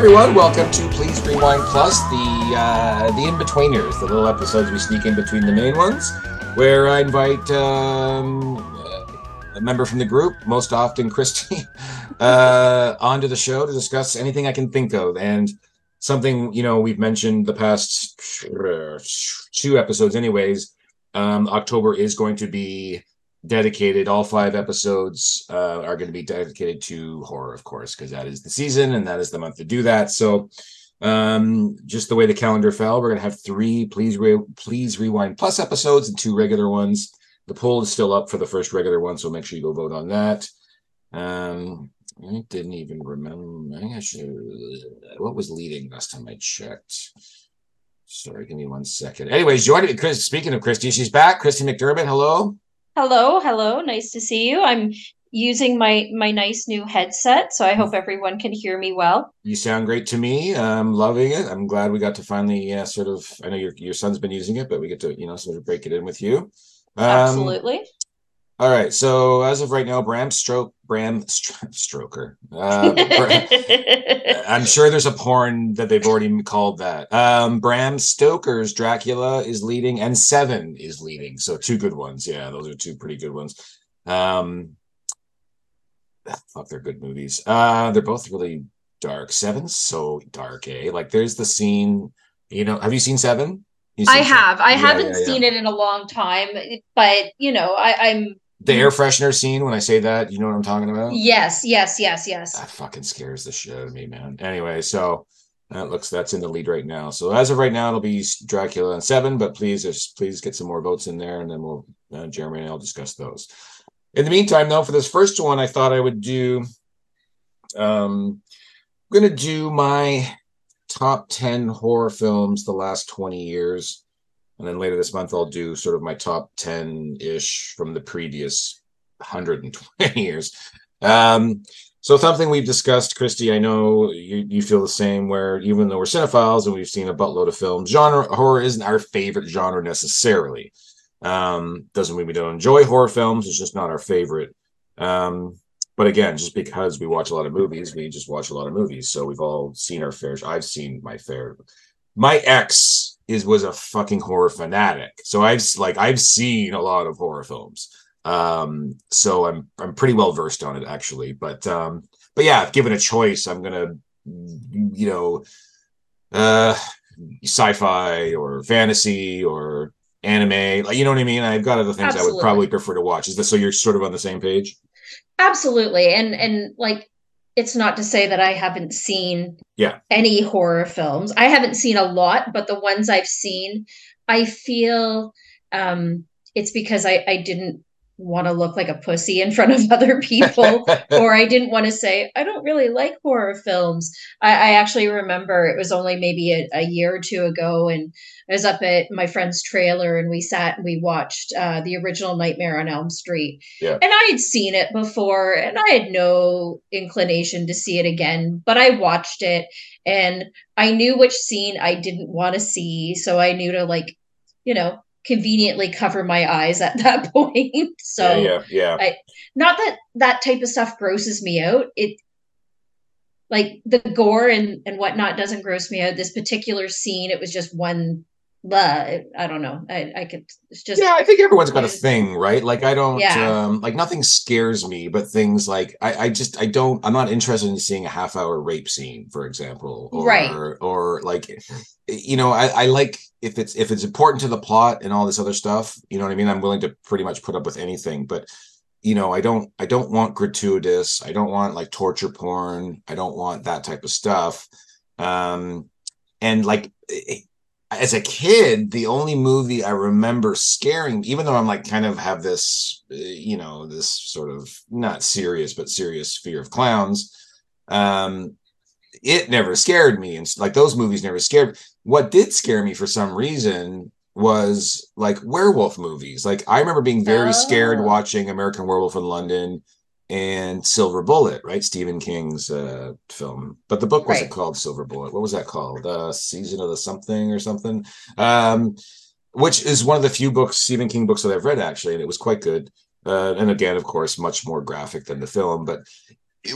Everyone, welcome to Please Rewind Plus, the uh, the in-betweeners, the little episodes we sneak in between the main ones, where I invite um, a member from the group, most often Christie, uh, onto the show to discuss anything I can think of. And something, you know, we've mentioned the past two episodes anyways, um, October is going to be dedicated. All five episodes uh, are going to be dedicated to horror, of course, because that is the season and that is the month to do that. So, um, just the way the calendar fell, we're going to have three please re- please rewind plus episodes and two regular ones. The poll is still up for the first regular one, so make sure you go vote on that. Um, I didn't even remember. I should, what was leading last time I checked. Sorry, give me one second. Anyways, joining Chris. Speaking of Christie, she's back. Christie McDermott, hello. Hello, hello. Nice to see you. I'm using my my nice new headset, so I hope everyone can hear me well. You sound great to me. I'm loving it. I'm glad we got to finally uh, sort of. I know your your son's been using it, but we get to you know sort of break it in with you. Um, Absolutely. All right. So as of right now, Bram Stroke, Bram St- Stroker. Uh, Bram, I'm sure there's a porn that they've already called that. Um, Bram Stoker's Dracula is leading, and Seven is leading. So two good ones. Yeah, those are two pretty good ones. Um, fuck, they're good movies. Uh, they're both really dark. Seven's so dark, eh? Like there's the scene. You know, have you seen Seven? I have. I yeah, haven't yeah, yeah. seen it in a long time, but you know, I, I'm the air freshener scene when I say that, you know what I'm talking about? Yes, yes, yes, yes. That fucking scares the shit out of me, man. Anyway, so that looks that's in the lead right now. So as of right now, it'll be Dracula and seven, but please, just please get some more votes in there, and then we'll uh, Jeremy and I'll discuss those. In the meantime, though, for this first one, I thought I would do. Um, I'm gonna do my top ten horror films the last twenty years. And then later this month, I'll do sort of my top 10 ish from the previous 120 years. Um, so something we've discussed, Christie, I know you, you feel the same, where even though we're cinephiles and we've seen a buttload of films, genre horror isn't our favorite genre necessarily. Um, doesn't mean we don't enjoy horror films, it's just not our favorite. Um, but again, just because we watch a lot of movies, we just watch a lot of movies. So we've all seen our fair. I've seen my fair. My ex is was a fucking horror fanatic. So I've like I've seen a lot of horror films. Um, so I'm I'm pretty well versed on it actually. But um, but yeah, if given a choice, I'm gonna you know uh sci-fi or fantasy or anime like you know what i mean i've got other things Absolutely. i would probably prefer to watch is this so you're sort of on the same page Absolutely. And and like it's not to say that I haven't seen yeah any horror films. I haven't seen a lot, but the ones I've seen, I feel um, it's because I, I didn't want to look like a pussy in front of other people or i didn't want to say i don't really like horror films i, I actually remember it was only maybe a, a, year or two ago and i was up at my friend's trailer and we sat and we watched uh, the original nightmare on elm street yeah. and i had seen it before and i had no inclination to see it again but i watched it and i knew which scene i didn't want to see so i knew to like you know conveniently cover my eyes at that point. so yeah, yeah, yeah. I, not that that type of stuff grosses me out. It like the gore and and whatnot doesn't gross me out. This particular scene, it was just one but I don't know. I, I could it's just yeah. I think everyone's got a thing, right? Like I don't yeah. um like nothing scares me, but things like I I just I don't I'm not interested in seeing a half hour rape scene, for example, or right. or like you know I I like if it's if it's important to the plot and all this other stuff, you know what I mean. I'm willing to pretty much put up with anything, but you know I don't I don't want gratuitous. I don't want like torture porn. I don't want that type of stuff. Um and like. As a kid, the only movie I remember scaring, even though I'm like kind of have this, uh, you know, this sort of not serious but serious fear of clowns, um, it never scared me, and like those movies never scared. What did scare me for some reason was like werewolf movies. Like I remember being very oh. scared watching American Werewolf in London and Silver Bullet, right? Stephen King's uh, film, but the book wasn't right. called Silver Bullet. What was that called? Uh, Season of the something or something. Um, which is one of the few books, Stephen King books that I've read actually, and it was quite good. Uh, and again, of course, much more graphic than the film. But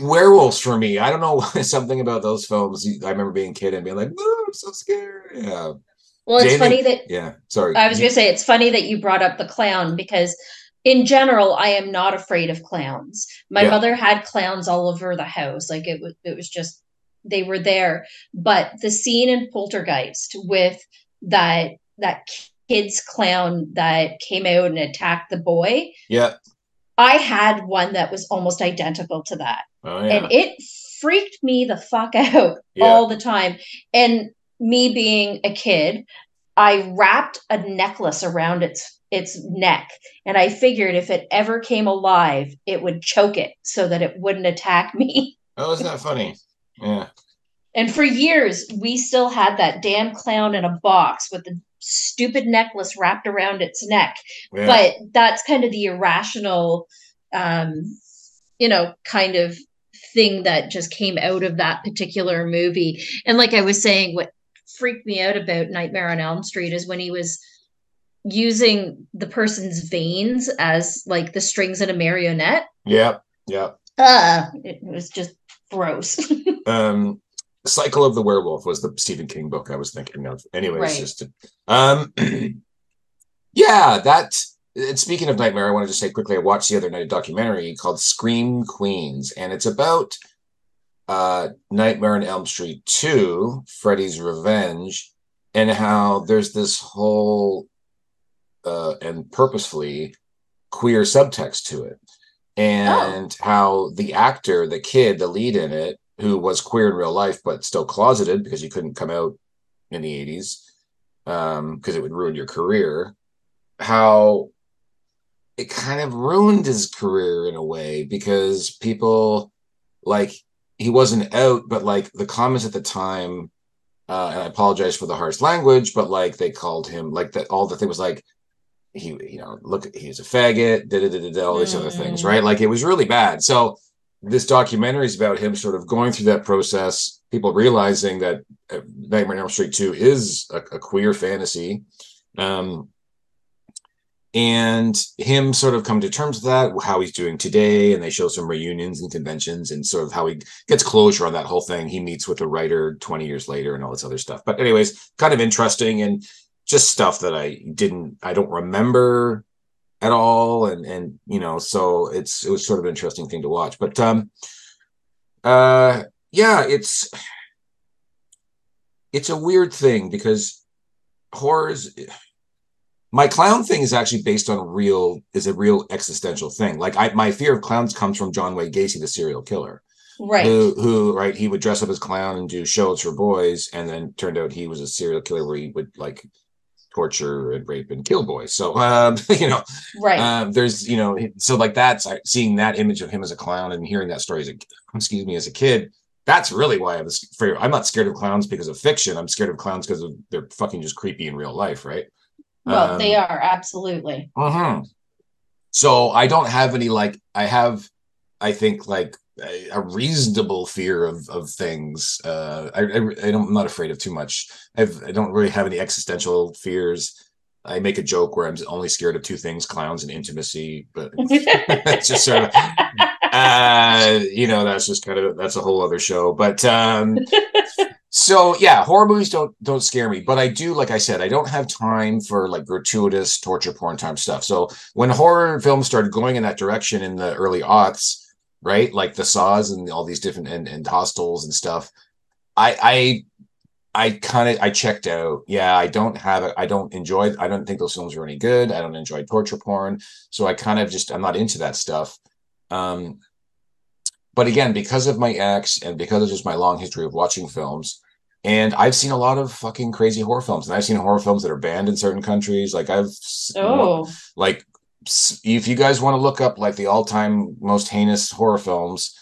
werewolves for me. I don't know something about those films. I remember being a kid and being like, "Oh, I'm so scared." Yeah. Well, it's Jamie- funny that Yeah. Sorry. I was going to say it's funny that you brought up the clown because in general I am not afraid of clowns. My Yeah. mother had clowns all over the house. Like it was it was just they were there. But the scene in Poltergeist with that that kids clown that came out and attacked the boy, Yeah. I had one that was almost identical to that Oh yeah. and it freaked me the fuck out Yeah. all the time and me being a kid i wrapped a necklace around its its neck and i figured if it ever came alive it would choke it so that it wouldn't attack me oh, isn't that funny? Yeah. and for years we still had that damn clown in a box with the stupid necklace wrapped around its neck Yeah. but that's kind of the irrational um you know kind of thing that just came out of that particular movie and like i was saying what freaked me out about nightmare on elm street is when he was using the person's veins as like the strings in a marionette yeah. Yeah. uh it was just gross Um, Cycle of the Werewolf was the Stephen King book I was thinking of. Anyways, Right. just to, um, yeah, that. And speaking of nightmare, I wanted to say quickly. I watched the other night a documentary called Scream Queens, and it's about uh, Nightmare on Elm Street Two, Freddy's Revenge, and how there's this whole uh, and purposefully queer subtext to it, and how the actor, the kid, the lead in it, who was queer in real life but still closeted because you couldn't come out in the 80s um because it would ruin your career how it kind of ruined his career in a way because people like he wasn't out but like the comments at the time uh and i apologize for the harsh language but like they called him like that all the thing was like he you know look he's a faggot da, da, da, da, all these other things Mm. right like it was really bad so this documentary is about him sort of going through that process, people realizing that uh, Nightmare on Elm Street 2 is a, a queer fantasy. Um, and him sort of come to terms with that, how he's doing today, and they show some reunions and conventions and sort of how he gets closure on that whole thing. He meets with a writer 20 years later and all this other stuff. But, anyways, kind of interesting and just stuff that I didn't, I don't remember at all and and you know so it's it was sort of an interesting thing to watch but um uh yeah it's it's a weird thing because horrors my clown thing is actually based on real is a real existential thing. Like i my fear of clowns comes from john wayne gacy the serial killer. Right. Who who right he would dress up as clown and do shows for boys and then turned out he was a serial killer where he would like torture and rape and kill boys. So um you know right. um, there's you know so like that's seeing that image of him as a clown and hearing that story as a excuse me as a kid that's really why i was afraid i'm not scared of clowns because of fiction. I'm scared of clowns because of they're fucking just creepy in real life right well um, they are absolutely. Mhm. so i don't have any like i have i think like a, a reasonable fear of of things. Uh I, I i don't i'm not afraid of too much. I've, i don't really have any existential fears. I make a joke where i'm only scared of two things clowns and intimacy but it's just sort of uh you know that's just kind of that's a whole other show. But um so yeah horror movies don't don't scare me but i do like i said i don't have time for like gratuitous torture porn time stuff. So when horror films started going in that direction in the early aughts right like the saws and all these different and, and hostels and stuff i i i kind of i checked out. Yeah i don't have it i don't enjoy i don't think those films are any good. I don't enjoy torture porn. So i kind of just i'm not into that stuff. Um but again because of my ex and because of just my long history of watching films and i've seen a lot of fucking crazy horror films and i've seen horror films that are banned in certain countries. Like i've oh. like if you guys want to look up like the all-time most heinous horror films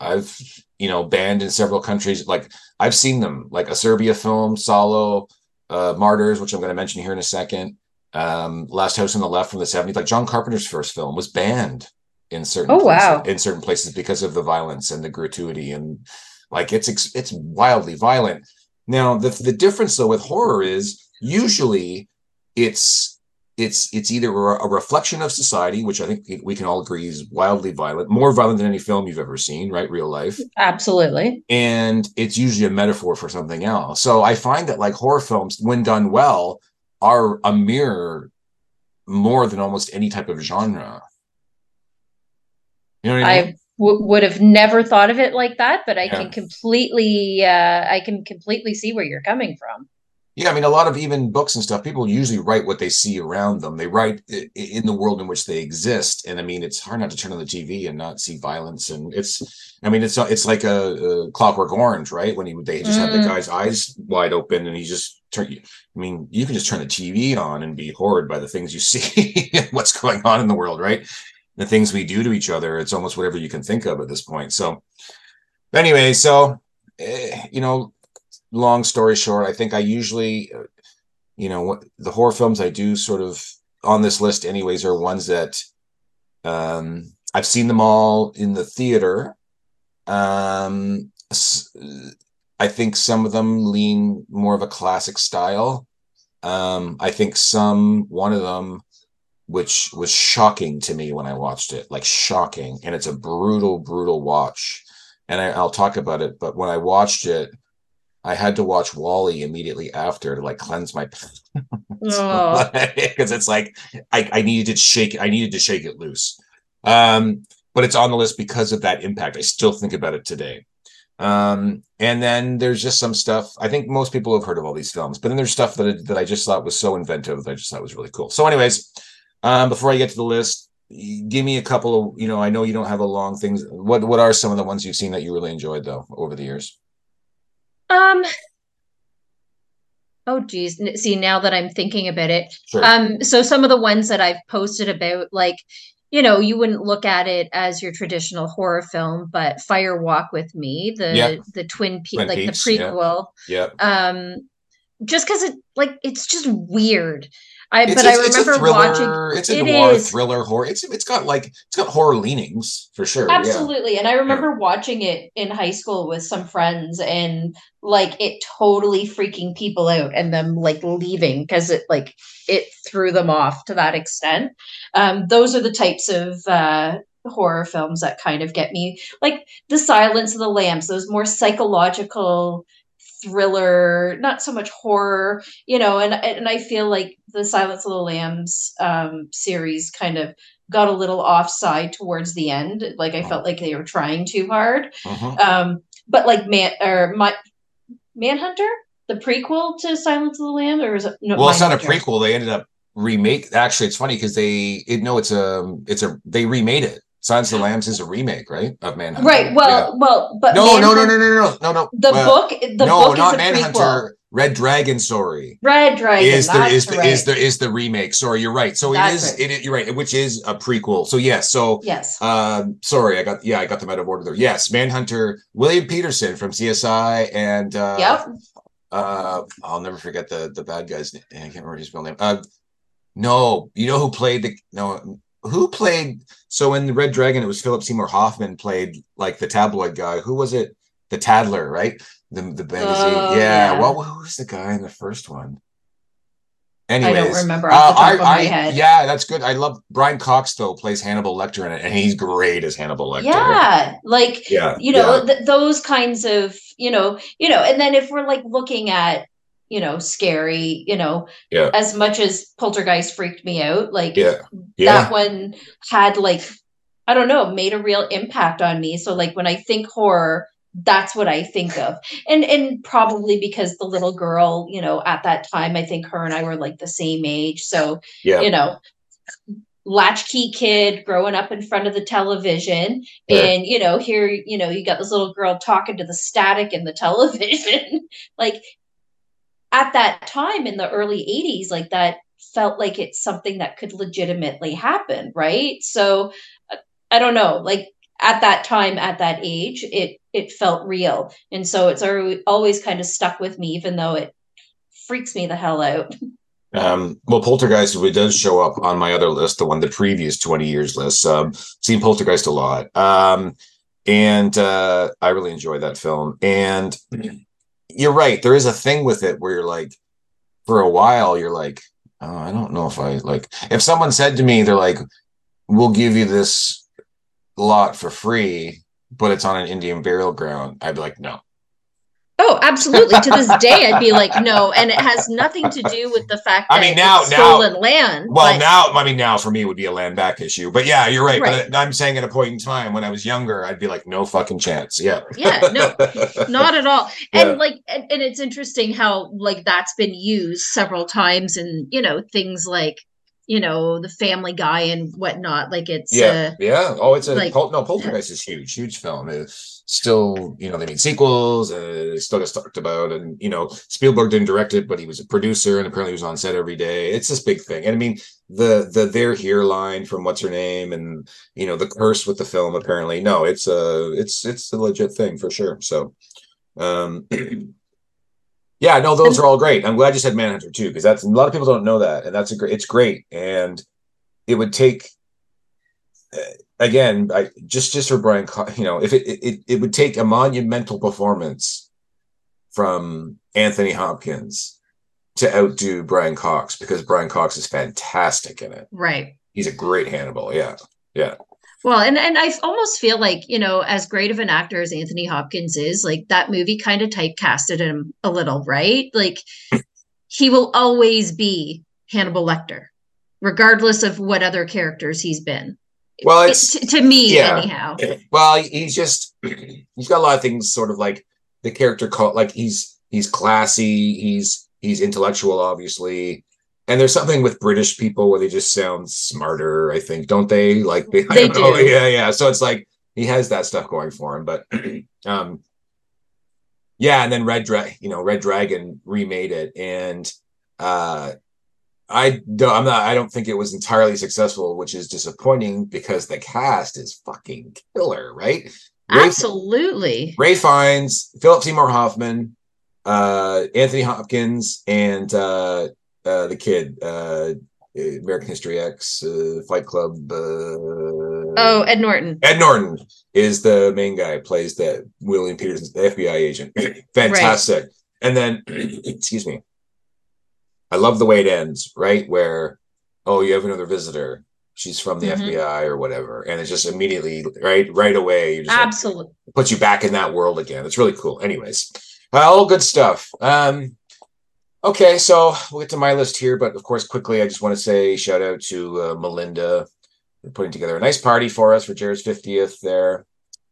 i've you know banned in several countries. Like i've seen them. Like a serbia film solo uh martyrs which i'm going to mention here in a second um last house on the left from the 70s like john carpenter's first film was banned in certain Oh, places, wow. in certain places because of the violence and the gratuity and like it's it's wildly violent now the the difference though with horror is usually it's it's it's either a reflection of society, which I think we can all agree is wildly violent, more violent than any film you've ever seen, right? Real life, absolutely. And it's usually a metaphor for something else. So I find that like horror films, when done well, are a mirror more than almost any type of genre. You know what I mean? I w- would have never thought of it like that, but I yeah. can completely, uh, I can completely see where you're coming from. Yeah, I mean, a lot of even books and stuff, people usually write what they see around them. They write in the world in which they exist, and I mean, it's hard not to turn on the TV and not see violence. And it's, I mean, it's it's like a, a Clockwork Orange, right? When he they just mm. have the mm. guy's eyes wide open, and he just turn. I mean, you can just turn the TV on and be horrid by the things you see, what's going on in the world, right? The things we do to each other. It's almost whatever you can think of at this point. So, anyway, so eh, you know long story short, I think I usually, uh, you know, the horror films I do sort of on this list, anyways, are ones that um, I've seen them all in the theater. Um, I think some of them lean more of a classic style. Um, I think some, one of them, which was shocking to me when I watched it, like shocking, and it's a brutal, brutal watch. And I, I'll talk about it, but when I watched it, I had to watch WALL-E immediately after to like cleanse my because oh. it's like I, I needed to shake it. I needed to shake it loose. Um, but it's on the list because of that impact. I still think about it today. Um, and then there's just some stuff. I think most people have heard of all these films, but then there's stuff that that I just thought was so inventive that I just thought was really cool. So, anyways, um, before I get to the list, give me a couple of you know. I know you don't have a long things. What what are some of the ones you've seen that you really enjoyed though over the years? Um. Oh geez. See, now that I'm thinking about it, sure. um, so some of the ones that I've posted about, like, you know, you wouldn't look at it as your traditional horror film, but Fire Walk with Me, the yep. the Twin Peaks, like Peaks, the prequel, yeah. Yep. Um, just because it like it's just weird. I it's, but it's, I remember thriller, watching. It's a it noir is. thriller horror. It's it's got like it's got horror leanings for sure. Absolutely, yeah. and I remember yeah. watching it in high school with some friends, and like it totally freaking people out, and them like leaving because it like it threw them off to that extent. Um, those are the types of uh, horror films that kind of get me, like The Silence of the Lambs. Those more psychological thriller, not so much horror, you know, and and I feel like the Silence of the Lambs um, series kind of got a little offside towards the end. Like I felt uh-huh. like they were trying too hard. Uh-huh. Um, but like man or my Manhunter, the prequel to Silence of the Lambs, or is it no, well, it's not a prequel. They ended up remake. Actually, it's funny because they it no, it's a it's a they remade it. Silence of the Lambs is a remake, right, of Manhunter. Right. Well, yeah. well, but no, no, no, no, no, no, no, no. The well, book, the no, book not Manhunter. Prequel. Red Dragon. Sorry, Red Dragon is the is the, right. is the is the remake. Sorry, you're right. So that's it is. Right. It, you're right. Which is a prequel. So yes. So yes. Um, sorry, I got yeah, I got them out of order there. Yes, Manhunter. William Petersen from CSI and uh, yep. Uh, I'll never forget the the bad guy's name. I can't remember his real name. Uh, no, you know who played the no who played so in the red dragon it was philip seymour hoffman played like the tabloid guy who was it the Tattler right the, the magazine oh, yeah. yeah well who was the guy in the first one Anyways, I don't remember off the top uh, I, of my I, head. Yeah, that's good. I love Brian Cox though plays Hannibal Lecter in it, and he's great as Hannibal Lecter. Yeah, like yeah, you know yeah. Th- those kinds of you know you know, and then if we're like looking at you know, scary, you know, yeah. as much as Poltergeist freaked me out, like yeah. Yeah. that one had like, I don't know, made a real impact on me. So like when I think horror, that's what I think of. And and probably because the little girl, you know, at that time, I think her and I were like the same age. So, yeah. you know, latchkey kid growing up in front of the television yeah. and you know here you know you got this little girl talking to the static in the television like at that time in the early 80s like that felt like it's something that could legitimately happen right so i don't know like at that time at that age it it felt real and so it's always kind of stuck with me even though it freaks me the hell out um, well, Poltergeist it does show up on my other list, the one the previous twenty years list. Um, seen Poltergeist a lot, um, and uh, I really enjoyed that film. And you're right. There is a thing with it where you're like, for a while, you're like, oh, I don't know if I like if someone said to me, they're like, we'll give you this lot for free, but it's on an Indian burial ground. I'd be like, no. Oh, absolutely. to this day, I'd be like, no, and it has nothing to do with the fact that I mean, now, now, stolen land. Well, but- now, I mean, now for me would be a land back issue, but yeah, you're right. Right. But I'm saying at a point in time when I was younger, I'd be like, no fucking chance. Yeah. Yeah, no, not at all Yeah. and like and, and it's interesting how like that's been used several times and you know things like you know the family guy and whatnot like it's Yeah, uh yeah. Oh, it's a like- no Poltergeist is huge, huge film. It's still, you know, they made sequels, it still gets talked about. And you know, Spielberg didn't direct it, but he was a producer, and apparently he was on set every day. It's this big thing, and I mean, the the "They're Here" line from what's her name, and you know, the curse with the film. Apparently, no, it's a it's it's a legit thing for sure. So, um. Yeah, no, those are all great. I'm glad you said Manhunter too, because that's a lot of people don't know that, and that's a great. It's great, and it would take uh, again, I just just for Brian, you know, if it, it it would take a monumental performance from Anthony Hopkins to outdo Brian Cox because Brian Cox is fantastic in it. right He's a great Hannibal. Yeah. Yeah, well and and i almost feel like you know as great of an actor as anthony hopkins is like that movie kind of typecasted him a little right like he will always be hannibal lecter regardless of what other characters he's been Well, it's to, to me yeah. anyhow well, he's just he's got a lot of things sort of like the character called like he's he's classy, he's he's intellectual, obviously. And there's something with British people where they just sound smarter, I think, don't they? Like they, They don't know. Yeah, yeah. So it's like he has that stuff going for him. But um yeah, and then Red dragon you know, Red Dragon remade it. And uh I don't I'm not I don't think it was entirely successful, which is disappointing because the cast is fucking killer, right? Ray, absolutely Ralph Fiennes, Philip Seymour Hoffman, uh, Anthony Hopkins, and uh, uh, the kid, uh, American History X, uh, Fight Club. Uh, oh ed norton Ed Norton is the main guy, plays the William Petersen, the FBI agent. Fantastic. And then, excuse me, I love the way it ends, right? Where, oh, you have another visitor. She's from the Mhm. FBI or whatever. And it's just immediately, right, right away, you're just like, absolutely puts you back in that world again. It's really cool. Anyways, all good stuff. Um, okay, so we'll get to my list here, but of course, quickly, I just want to say shout out to uh, Melinda for putting together a nice party for us for Jared's 50th there.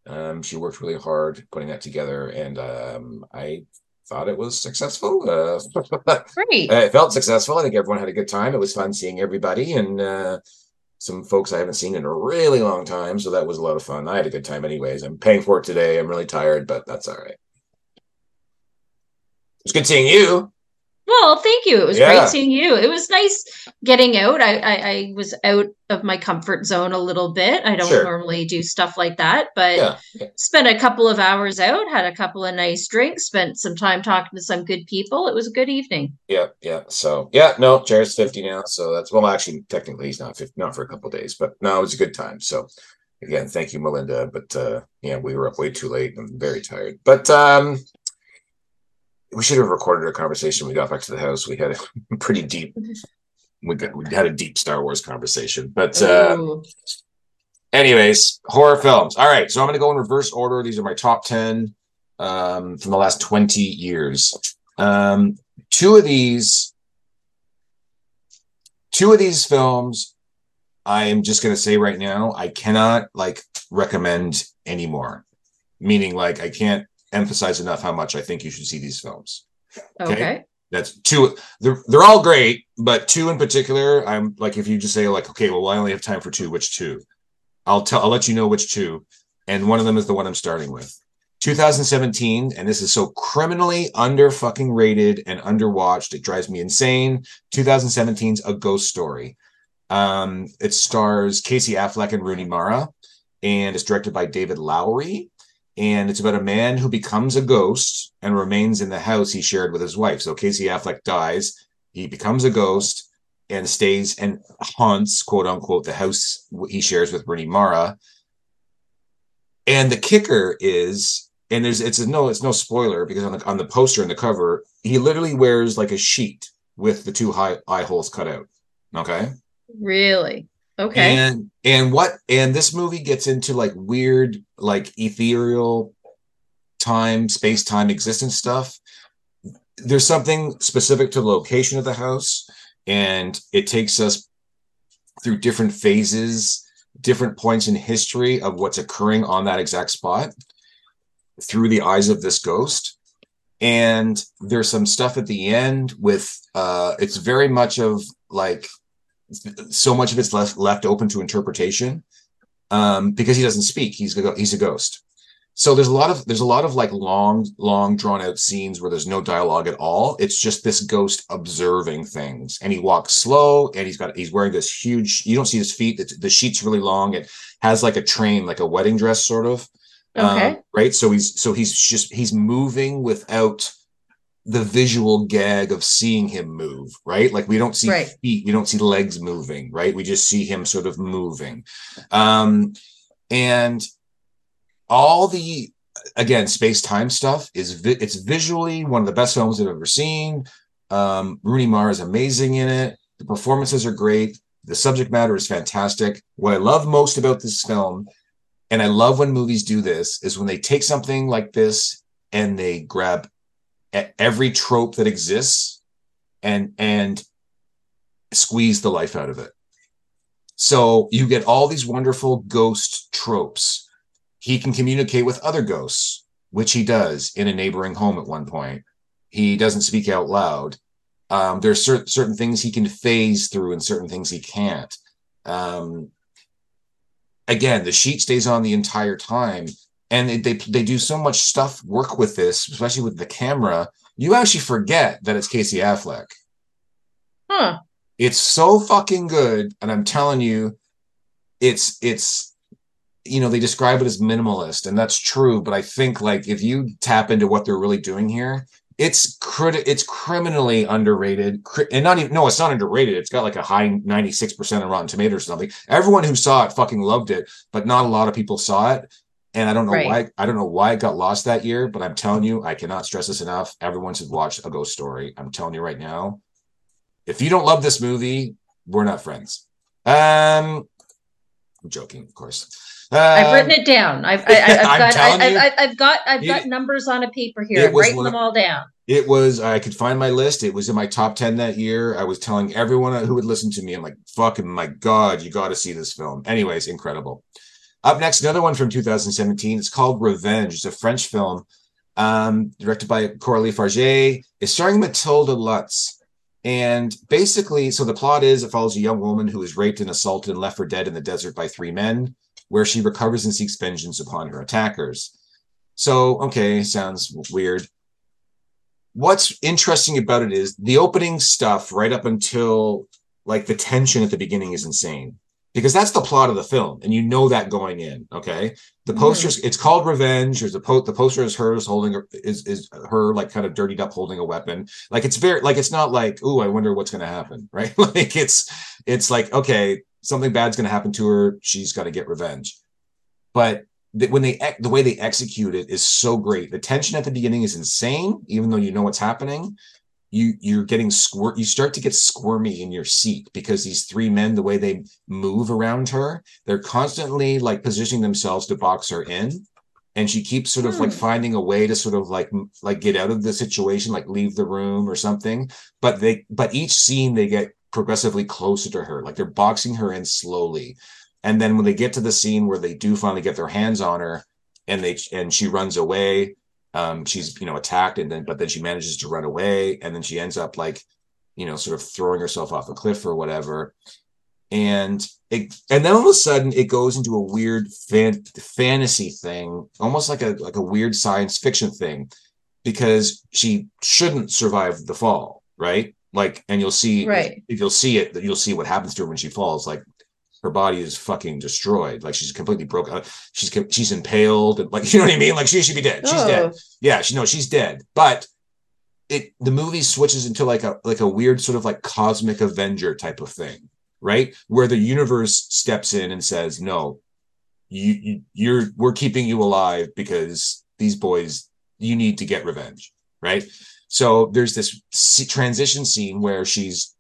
Um, she worked really hard putting that together, and um, I thought it was successful. Uh, great it felt successful. I think everyone had a good time. It was fun seeing everybody and uh, some folks I haven't seen in a really long time. So that was a lot of fun. I had a good time, anyways. I'm paying for it today. I'm really tired, but that's all right. It's good seeing you. Well, thank you. It was Yeah. great seeing you. It was nice getting out. I, I I was out of my comfort zone a little bit. I don't Sure. normally do stuff like that, but Yeah. yeah. spent a couple of hours out, had a couple of nice drinks, spent some time talking to some good people. It was a good evening. Yeah, yeah. So yeah, no, Jared's 50 now. So that's well, actually, technically he's not 50, not for a couple of days, but no, it was a good time. So again, thank you, Melinda. But uh yeah, we were up way too late. I'm very tired. But um we should have recorded our conversation. We got back to the house. We had a pretty deep we got we had a deep Star Wars conversation. But uh anyways, horror films. All right, so I'm going to go in reverse order. These are my top 10 um, from the last 20 years. Um, two of these, two of these films, I am just going to say right now, I cannot like recommend anymore. Meaning, like, I can't emphasize enough how much I think you should see these films. okay. okay. That's two. They're they're all great, but two in particular, I'm like, if you just say like, okay, well, I only have time for two. Which two? I'll tell. I'll let you know which two, and one of them is the one I'm starting with. 2017, and this is so criminally under fucking rated and underwatched. It drives me insane. 2017's A Ghost Story. Um, it stars Casey Affleck and Rooney Mara, and it's directed by David Lowery. And it's about a man who becomes a ghost and remains in the house he shared with his wife. So Casey Affleck dies, he becomes a ghost and stays and haunts, quote unquote, the house he shares with Rooney Mara. And the kicker is, and there's it's a no, it's no spoiler because on the on the poster and the cover, he literally wears like a sheet with the two high eye holes cut out. Okay. Really? Okay. And and what and this movie gets into like weird, like ethereal time, space time existence stuff. There's something specific to the location of the house, and it takes us through different phases, different points in history of what's occurring on that exact spot through the eyes of this ghost. And there's some stuff at the end with uh it's very much of like so much of it's left left open to interpretation um because he doesn't speak. He's a he's a ghost. So there's a lot of there's a lot of like long long drawn out scenes where there's no dialogue at all. It's just this ghost observing things. And he walks slow and he's got he's wearing this huge you don't see his feet. The, the sheet's really long. It has like a train like a wedding dress sort of. Okay. um, right? So he's so he's just he's moving without the visual gag of seeing him move right? Like we don't see Right. feet we don't see legs moving right? We just see him sort of moving. Um and all the again space time stuff is vi- it's visually one of the best films i've ever seen. Um rooney mara is amazing in it. The performances are great. The subject matter is fantastic. What i love most about this film and i love when movies do this is when they take something like this and they grab every trope that exists and and squeeze the life out of it so you get all these wonderful ghost tropes he can communicate with other ghosts, which he does in a neighboring home at one point. He doesn't speak out loud. Um, there's cer- certain things he can phase through and certain things he can't. Um, again, the sheet stays on the entire time, and they, they they do so much stuff work with this, especially with the camera. You actually forget that it's Casey Affleck. Huh. It's so fucking good, and I'm telling you, it's it's you know they describe it as minimalist and that's true but i think like if you tap into what they're really doing here it's crit- it's criminally underrated cri- and not even no it's not underrated it's got like a high 96% on rotten tomatoes or something everyone who saw it fucking loved it but not a lot of people saw it and i don't know Right. why i don't know why it got lost that year but i'm telling you i cannot stress this enough everyone should watch a ghost story i'm telling you right now if you don't love this movie we're not friends um i'm joking of course I've Um, written it down. I've, I, I've I'm got, telling I, I've got, I've It- got numbers on a paper here. I'm was writing them all down. It was, I could find my list. It was in my top 10 that year. I was telling everyone who would listen to me, I'm like, fucking my God, you got to see this film. Anyways, incredible. Up next, another one from 2017. It's called Revenge. It's a French film um, directed by Coralie Fargeat. It's starring Matilda Lutz. And basically, so the plot is it follows a young woman who is raped and assaulted and left for dead in the desert by three men, where she recovers and seeks vengeance upon her attackers. So, okay, sounds weird what's interesting about it is the opening stuff right up until like the tension at the beginning is insane because that's the plot of the film and you know that going in okay the Mhm. posters it's called revenge there's a po- the poster is hers holding her- is is her like kind of dirtied up holding a weapon like it's very like it's not like oh i wonder what's going to happen right like it's it's like okay something bad's going to happen to her she's got to get revenge but the, when they the way they execute it is so great. The tension at the beginning is insane, even though you know what's happening. You you're getting squirt. You start to get squirmy in your seat because these three men, the way they move around her, they're constantly like positioning themselves to box her in, and she keeps sort of like Hmm. finding a way to sort of like like get out of the situation, like leave the room or something. But they but each scene they get progressively closer to her, like they're boxing her in slowly and then when they get to the scene where they do finally get their hands on her and they and she runs away um she's you know attacked and then but then she manages to run away and then she ends up like you know sort of throwing herself off a cliff or whatever. And it and then all of a sudden it goes into a weird fan, fantasy thing almost like a like a weird science fiction thing because she shouldn't survive the fall right? Like and you'll see Right. if you'll see it you'll see what happens to her when she falls. Like her body is fucking destroyed. Like she's completely broken uh, she's she's impaled and like you know what i mean? Like she should be dead. She's dead. Oh, yeah she no she's dead. But it the movie switches into like a like a weird sort of like cosmic avenger type of thing right? Where the universe steps in and says no you, you you're we're keeping you alive because these boys you need to get revenge right? So there's this transition scene where she's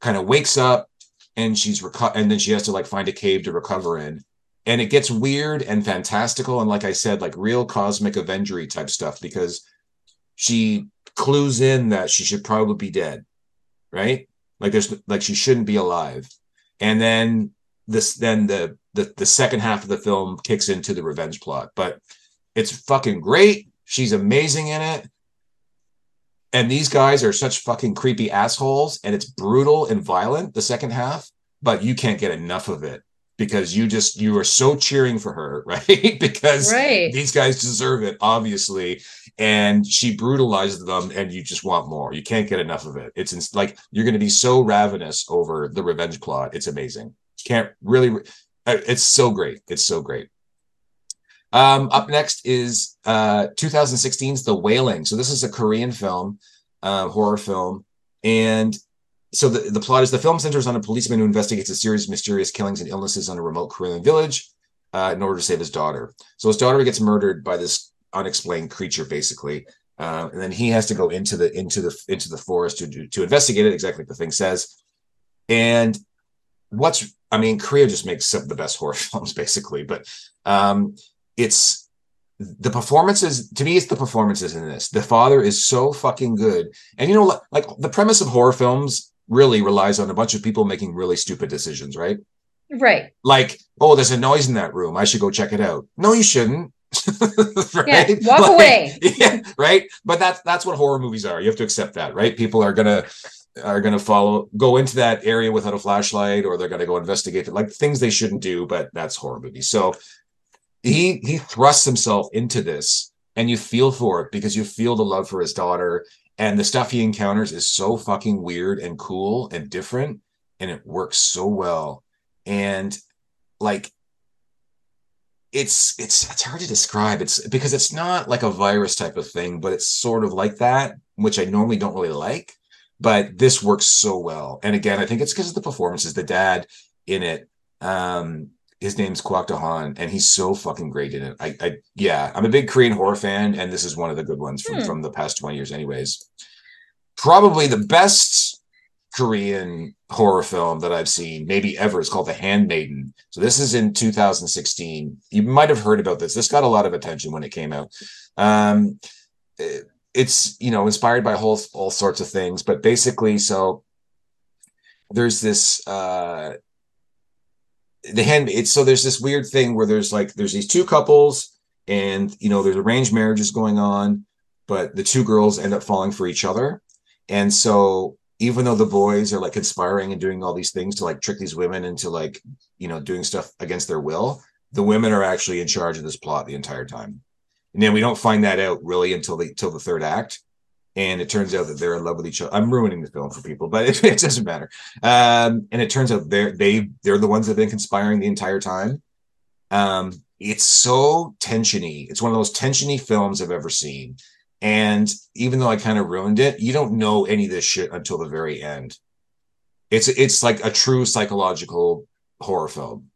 kind of wakes up and she's reco- and then she has to like find a cave to recover in. And it gets weird and fantastical and like i said like real cosmic avengery type stuff because she clues in that she should probably be dead right? Like there's like she shouldn't be alive. And then this then the the, the second half of the film kicks into the revenge plot. But it's fucking great. She's amazing in it and these guys are such fucking creepy assholes and it's brutal and violent the second half but you can't get enough of it because you just you are so cheering for her right? Because right. these guys deserve it obviously. And she brutalized them and you just want more. You can't get enough of it. It's in, like you're going to be so ravenous over the revenge plot. It's amazing. Can't really uh, it's so great. It's so great um, up next is uh, 2016's The Wailing. So this is a Korean film, uh, horror film, and so the, the plot is the film centers on a policeman who investigates a series of mysterious killings and illnesses on a remote Korean village uh, in order to save his daughter. So his daughter gets murdered by this unexplained creature, basically, uh, and then he has to go into the into the into the forest to to investigate it, exactly the thing says. And what's I mean, Korea just makes some of the best horror films, basically, but um, it's the performances to me it's the performances in this the father is so fucking good and you know like the premise of horror films really relies on a bunch of people making really stupid decisions, right? Right. Like, oh, there's a noise in that room. I should go check it out. No, you shouldn't. right? Yeah, walk like, away. yeah, right. But that's that's what horror movies are. You have to accept that, right? People are gonna are gonna follow go into that area without a flashlight, or they're gonna go investigate it, like things they shouldn't do. But that's horror movies. So he he thrusts himself into this, and you feel for it because you feel the love for his daughter. And the stuff he encounters is so fucking weird and cool and different and it works so well. And like it's it's it's hard to describe. It's because it's not like a virus type of thing but it's sort of like that which i normally don't really like but this works so well. And again i think it's because of the performances the dad in it. Um his name's Kwak Do-won, and he's so fucking great in it. I, I, yeah, I'm a big Korean horror fan, and this is one of the good ones from, hmm. from the past 20 years, anyways. Probably the best Korean horror film that I've seen, maybe ever, is called The Handmaiden. So this is in 2016. You might have heard about this. This got a lot of attention when it came out. Um, it, it's you know inspired by whole all sorts of things, but basically, so there's this uh the hand it's so there's this weird thing where there's like there's these two couples and you know there's arranged marriages going on but the two girls end up falling for each other. And so even though the boys are like conspiring and doing all these things to like trick these women into like you know doing stuff against their will the women are actually in charge of this plot the entire time. And then we don't find that out really until the until the third act and it turns out that they're in love with each other. I'm ruining the film for people, but it, it doesn't matter. Um, and it turns out they're they they're the ones that have been conspiring the entire time. Um, it's so tensiony. It's one of those tensiony films I've ever seen. And even though I kind of ruined it, you don't know any of this shit until the very end. It's it's like a true psychological horror film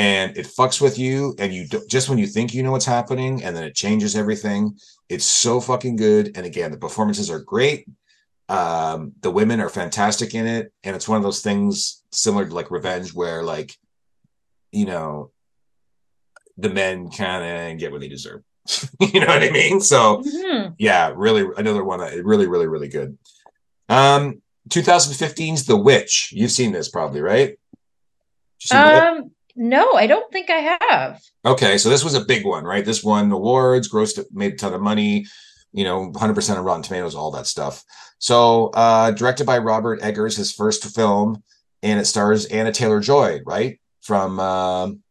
and it fucks with you and you do, just when you think you know what's happening and then it changes everything it's so fucking good. And again the performances are great. Um, the women are fantastic in it. And it's one of those things similar to like revenge where like you know the men kind of get what they deserve. You know what i mean? So mm-hmm. yeah really another one uh, really really really good. Um 2015's the witch. You've seen this probably right? Um no, I don't think I have. Okay, so this was a big one, right? This won awards, grossed, made a ton of money, you know, 100% of Rotten Tomatoes, all that stuff. So, uh, directed by Robert Eggers, his first film, and it stars Anya Taylor Joy, right? From um,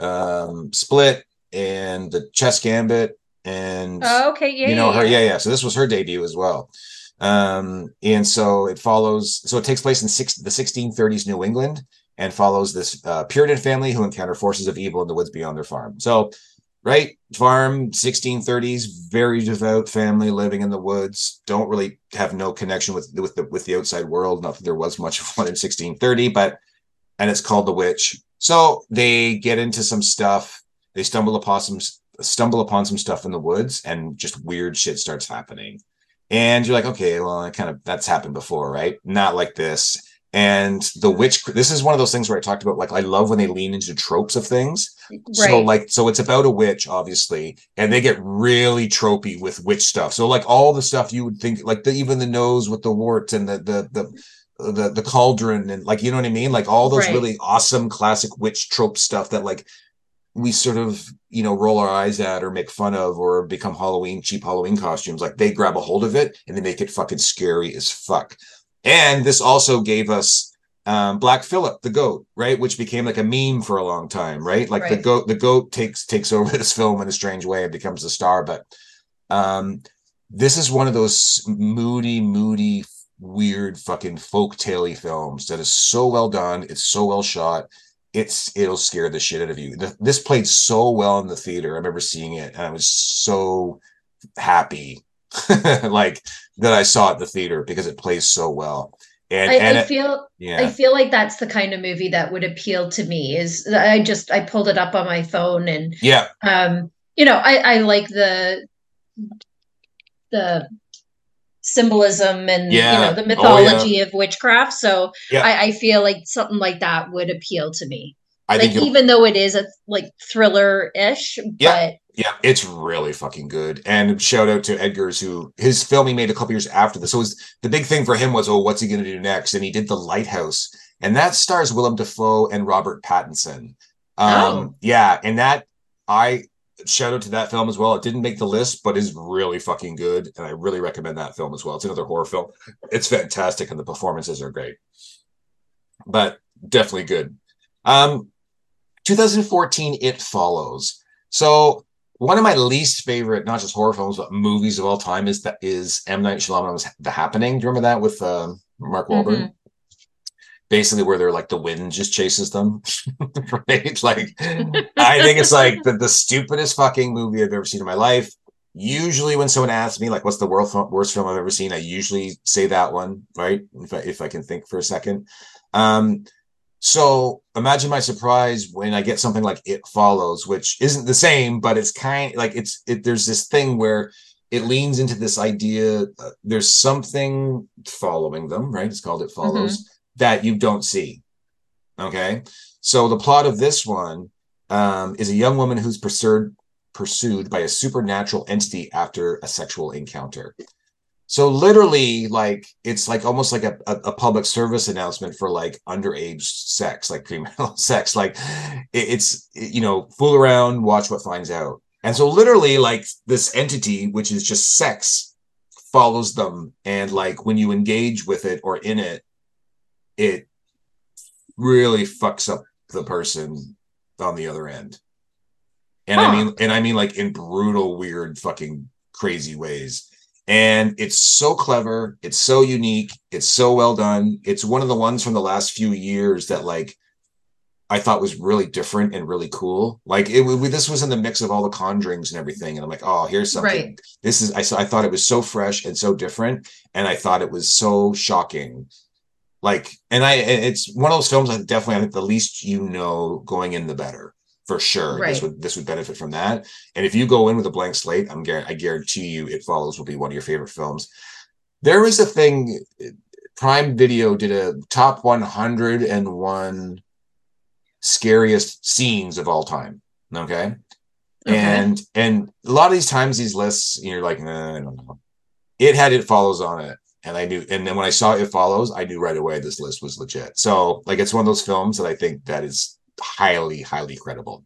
um, Split and The Chess Gambit. And, oh, okay, yeah, you know, yeah, her, yeah, yeah. So, this was her debut as well. Um, and so it follows, so it takes place in six, the 1630s New England and follows this uh, Puritan family who encounter forces of evil in the woods beyond their farm. So, right, farm, 1630s, very devout family living in the woods. Don't really have no connection with with the with the outside world. Not that there was much of one in 1630, but and it's called the witch. So they get into some stuff. They stumble upon some stumble upon some stuff in the woods, and just weird shit starts happening. and you're like, okay, well, I kind of that's happened before, right? Not like this. And the witch, this is one of those things where I talked about, like, I love when they lean into tropes of things. Right. So, like, so it's about a witch, obviously, and they get really tropey with witch stuff. So, like, all the stuff you would think, like, the, even the nose with the warts and the the the the, the cauldron and like you know what I mean, like all those Right. really awesome classic witch trope stuff that like we sort of you know roll our eyes at or make fun of or become Halloween cheap Halloween costumes. Like they grab a hold of it and they make it fucking scary as fuck. And this also gave us um, Black Phillip, the goat, right, which became like a meme for a long time, right? Like the goat, the goat takes takes over this film in a strange way and becomes the star. But um, this is one of those moody, moody, weird, fucking folk taley films that is so well done. It's so well shot. It's it'll scare the shit out of you. The, this played so well in the theater. I remember seeing it, and I was so happy, like that I saw at the theater because it plays so well. And I, and I it- feel yeah, I feel like that's the kind of movie that would appeal to me. Is I just I pulled it up on my phone and yeah, um you know I I like the the symbolism and Yeah. you know the Oh, mythology of witchcraft. So Yeah. I, I feel like something like that would appeal to me. I like think even though it is a like thriller ish, Yeah. but Yeah, it's really fucking good. And shout out to Eggers who his film he made a couple years after this. So was, the big thing for him was, oh, what's he gonna do next? And he did The Lighthouse, and that stars Willem Dafoe and Robert Pattinson. Um, Oh. yeah, and that I shout out to that film as well. It didn't make the list, but is really fucking good, and I really recommend that film as well. It's another horror film. It's fantastic, and the performances are great. But definitely good. Um, 2014, It Follows. So one of my least favorite, not just horror films, but movies of all time is that is M Night Shyamalan's The Happening. Do you remember that with um, Mark Wahlberg? Mhm. Basically, where they're like the wind just chases them, right? Like, I think it's like the, the stupidest fucking movie I've ever seen in my life. Usually, when someone asks me like, "What's the worst film, worst film I've ever seen?" I usually say that one, right? If I, if I can think for a second. Um, so imagine my surprise when I get something like It Follows, which isn't the same, but it's kind like it's it. There's this thing where it leans into this idea. Uh, there's something following them, right? It's called It Follows that you don't see. Okay, so the plot of this one um, is a young woman who's pursued pursued by a supernatural entity after a sexual encounter. So literally, like it's like almost like a, a, a public service announcement for like underage sex, like premarital sex. Like it, it's you know fool around, watch what finds out. And so literally, like this entity, which is just sex, follows them, and like when you engage with it or in it, it really fucks up the person on the other end. And I mean, and I mean like in brutal, weird, fucking crazy ways. And it's so clever, it's so unique, it's so well done. It's one of the ones from the last few years that like I thought was really different and really cool. Like it, w- this was in the mix of all the conjurings and everything, and I'm like, oh, here's something. Right. This is I, saw- I thought it was so fresh and so different, and I thought it was so shocking. Like, and I, it's one of those films that definitely I think the least you know going in, the better for sure. This would this would benefit from that. And if you go in with a blank slate, I'm I guarantee you, It Follows will be one of your favorite films. There is a thing. Prime Video did a top 101 scariest scenes of all time. Okay. Okay. And and a lot of these times these lists, you're like, nah, I don't know. It had it follows on it. And I knew, and then when I saw it follows, I knew right away this list was legit. So like it's one of those films that I think that is highly, highly credible.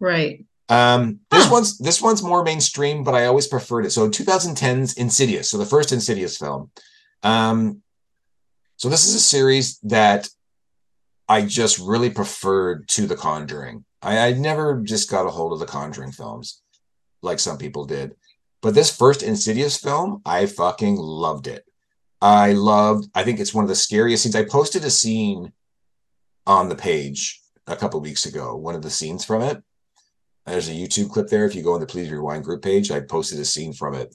right. Um, this Huh. one's this one's more mainstream, but I always preferred it. So 2010's Insidious, so the first Insidious film. Um, so this is a series that I just really preferred to The Conjuring. I, I never just got a hold of the Conjuring films like some people did, but this first Insidious film, I fucking loved it. I loved. I think it's one of the scariest scenes. I posted a scene on the page a couple weeks ago. One of the scenes from it. There's a YouTube clip there. If you go on the Please Rewind group page, I posted a scene from it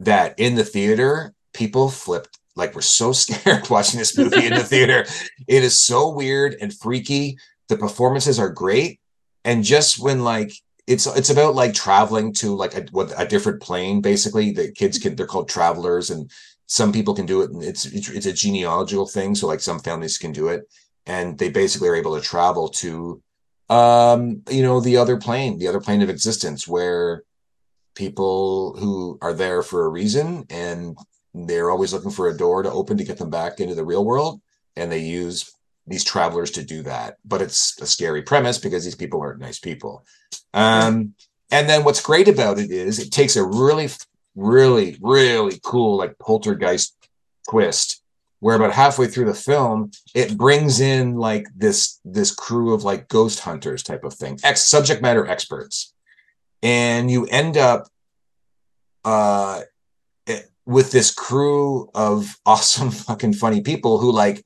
that in the theater, people flipped like we're so scared watching this movie in the theater. It is so weird and freaky. The performances are great. And just when like it's it's about like traveling to like a, what a different plane basically the kids can they're called travelers and some people can do it and it's it's a genealogical thing so like some families can do it and they basically are able to travel to um you know the other plane the other plane of existence where people who are there for a reason and they're always looking for a door to open to get them back into the real world and they use these travelers to do that. But it's a scary premise because these people aren't nice people. Um and then what's great about it is it takes a really really really cool like poltergeist twist where about halfway through the film it brings in like this this crew of like ghost hunters type of thing ex subject matter experts and you end up uh with this crew of awesome fucking funny people who like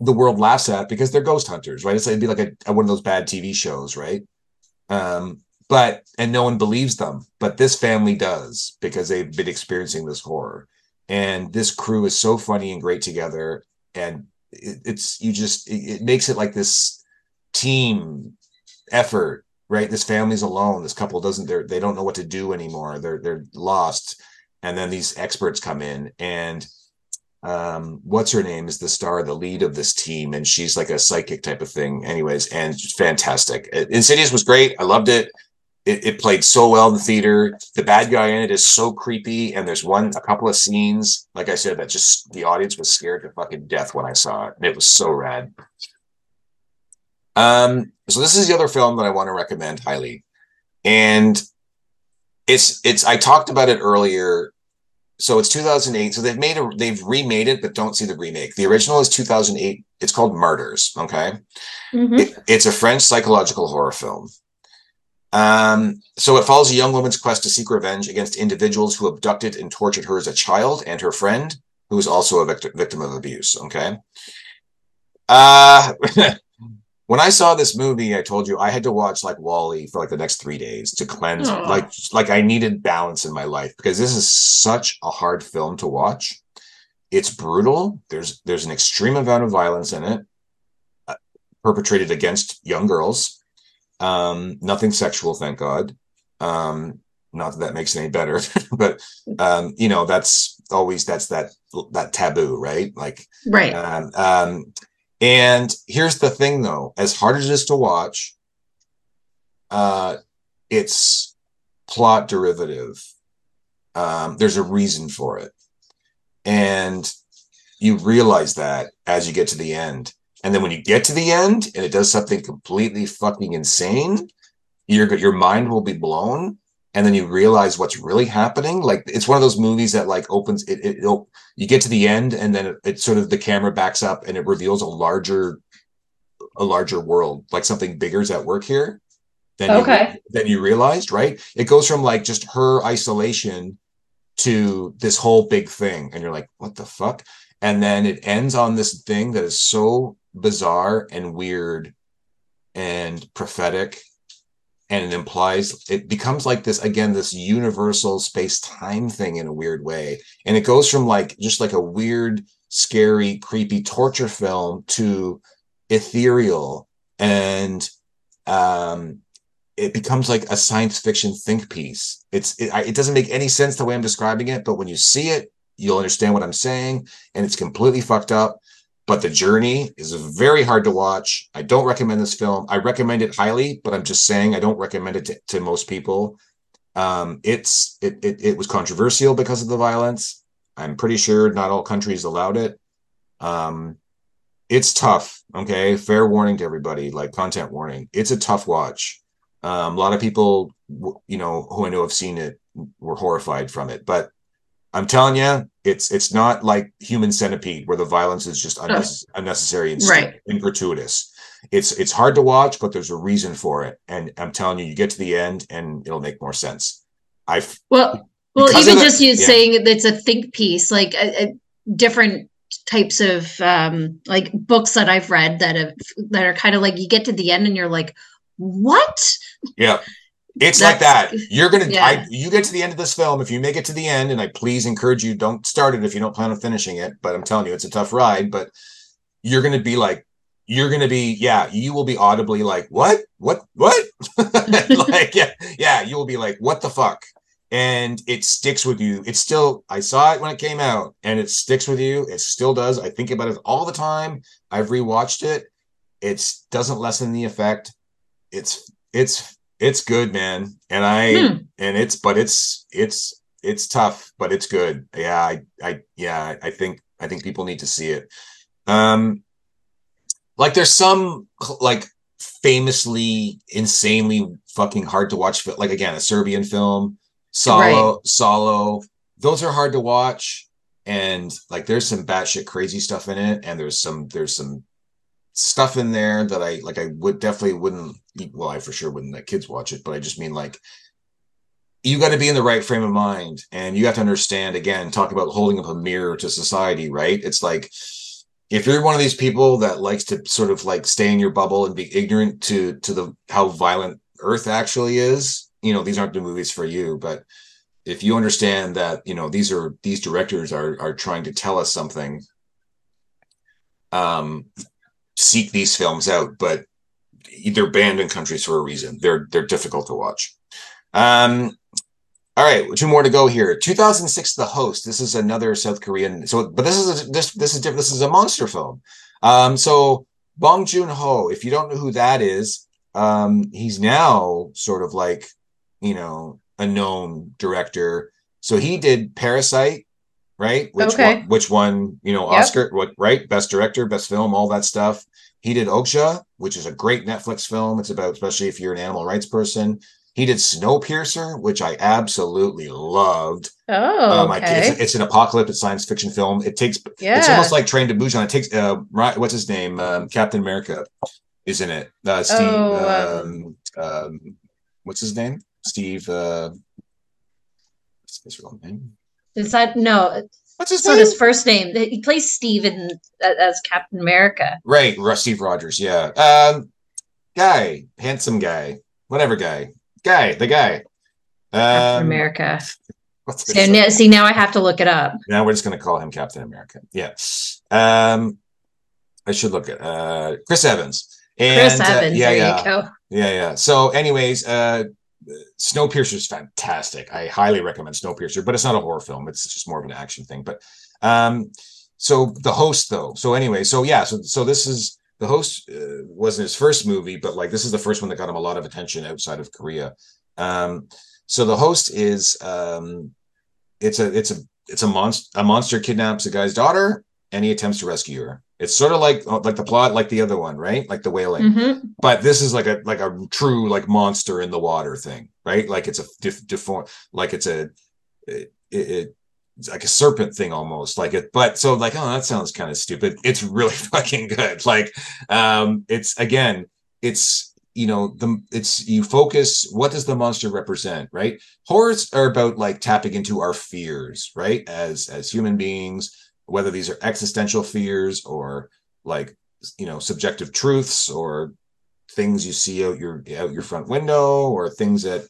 the world laughs at because they're ghost hunters, right? It's like, it'd be like a, a, one of those bad TV shows, right? Um, but and no one believes them, but this family does because they've been experiencing this horror, and this crew is so funny and great together, and it, it's you just it, it makes it like this team effort, right? This family's alone. This couple doesn't they they don't know what to do anymore. They're they're lost and then these experts come in and um what's her name is the star the lead of this team and she's like a psychic type of thing anyways and fantastic insidious was great i loved it. It it played so well in the theater the bad guy in it is so creepy and there's one a couple of scenes like i said that just the audience was scared to fucking death when i saw it it was so rad um so this is the other film that i want to recommend highly and it's it's I talked about it earlier. So it's 2008. So they've made a they've remade it, but don't see the remake. The original is 2008. It's called Martyrs. Okay, mm-hmm. it, it's a French psychological horror film. Um, so it follows a young woman's quest to seek revenge against individuals who abducted and tortured her as a child and her friend, who is also a victim victim of abuse. Okay. Uh when I saw this movie, I told you I had to watch like WALL-E for like the next three days to cleanse. Aww. Like, like I needed balance in my life because this is such a hard film to watch. It's brutal. There's there's an extreme amount of violence in it, uh, perpetrated against young girls. Um, nothing sexual, thank God. Um, not that that makes it any better, but um, you know that's always that's that that taboo, right? Like, right. Um, um, and here's the thing though, as hard as it is to watch, uh, it's plot derivative. Um, there's a reason for it. And you realize that as you get to the end. And then when you get to the end and it does something completely fucking insane, your your mind will be blown. And then you realize what's really happening. Like it's one of those movies that like opens it, it you get to the end and then it, it, sort of the camera backs up and it reveals a larger a larger world like something bigger is at work here than okay. you, than you realized right? It goes from like just her isolation to this whole big thing. And you're like what the fuck? And then it ends on this thing that is so bizarre and weird and prophetic and it implies it becomes like this again this universal space time thing in a weird way. And it goes from like just like a weird scary creepy torture film to ethereal. And um it becomes like a science fiction think piece. It's it, it doesn't make any sense the way i'm describing it but when you see it you'll understand what i'm saying and it's completely fucked up but the journey is very hard to watch. I don't recommend this film. I recommend it highly, but I'm just saying I don't recommend it to, to most people. Um, it's it, it it was controversial because of the violence. I'm pretty sure not all countries allowed it. Um, it's tough. Okay, fair warning to everybody. Like content warning. It's a tough watch. Um, a lot of people, you know, who I know have seen it were horrified from it, but I'm telling you, it's it's not like Human Centipede where the violence is just unnecess- unnecessary and, right. and gratuitous. It's it's hard to watch, but there's a reason for it, and I'm telling you, you get to the end and it'll make more sense. I well, well, even the, just you yeah. saying it's a think piece, like a, a different types of um like books that I've read that have that are kind of like you get to the end and you're like, what? Yeah. It's That's, like that. You're gonna yeah. I, you get to the end of this film. If you make it to the end, and I please encourage you, don't start it if you don't plan on finishing it. But I'm telling you, it's a tough ride. But you're gonna be like, you're gonna be yeah you will be audibly like what what what like yeah yeah you will be like what the fuck and it sticks with you it's still i saw it when it came out and it sticks with you it still does i think about it all the time i've rewatched it it doesn't lessen the effect it's it's it's good man. And i hmm. and it's but it's it's it's tough but it's good. Yeah i i yeah i think i think people need to see it. Um like there's some like famously insanely fucking hard to watch like again a serbian film Salò right. Salò. Those are hard to watch. And like there's some batshit crazy stuff in it. And there's some there's some stuff in there that i like i would definitely wouldn't well i for sure wouldn't let kids watch it but i just mean like you got to be in the right frame of mind and you have to understand again talk about holding up a mirror to society right? It's like if you're one of these people that likes to sort of like stay in your bubble and be ignorant to to the how violent earth actually is you know these aren't the movies for you but if you understand that you know these are these directors are are trying to tell us something um seek these films out but they're banned in countries for a reason they're they're difficult to watch um all right, two more to go here. 2006, The Host. This is another South Korean. So, but this is a, this this is different. This is a monster film. Um, so Bong Joon Ho. If you don't know who that is, um, he's now sort of like you know a known director. So he did Parasite, right? Which okay. won, which won you know Oscar, yep. what right? Best director, best film, all that stuff. He did Okja, which is a great Netflix film. It's about especially if you're an animal rights person. He did Snowpiercer, which I absolutely loved. Oh, um, okay. it's, it's, an apocalyptic science fiction film. It takes, yeah. it's almost like Train to Busan. It takes, uh, what's his name? Um, Captain America is in it. Uh, Steve, oh, um, um, what's his name? Steve, uh, what's his real name? Is that, no, What's his name? His first name. He plays Steve in as Captain America. Right, Steve Rogers. Yeah, um, guy, handsome guy, whatever guy guy, the guy. Captain um, America. So now, see, now I have to look it up. Now we're just going to call him Captain America. Yeah. Um, I should look at uh, Chris Evans. And, Chris uh, Evans. Uh, yeah, yeah, yeah, yeah. So, anyways, uh, Snowpiercer is fantastic. I highly recommend Snowpiercer, but it's not a horror film. It's just more of an action thing. But um, so the host, though. So anyway, so yeah, so so this is the host uh, wasn't his first movie, but like this is the first one that got him a lot of attention outside of Korea. Um, so the host is um, it's a it's a it's a monster a monster kidnaps a guy's daughter and he attempts to rescue her. It's sort of like like the plot like the other one, right? Like the Wailing. Mm-hmm. But this is like a like a true like monster in the water thing, right? Like it's a dif- deform like it's a it, it, like a serpent thing almost like it but so like oh that sounds kind of stupid it's really fucking good like um it's again it's you know the it's you focus what does the monster represent right horrors are about like tapping into our fears right as as human beings whether these are existential fears or like you know subjective truths or things you see out your out your front window or things that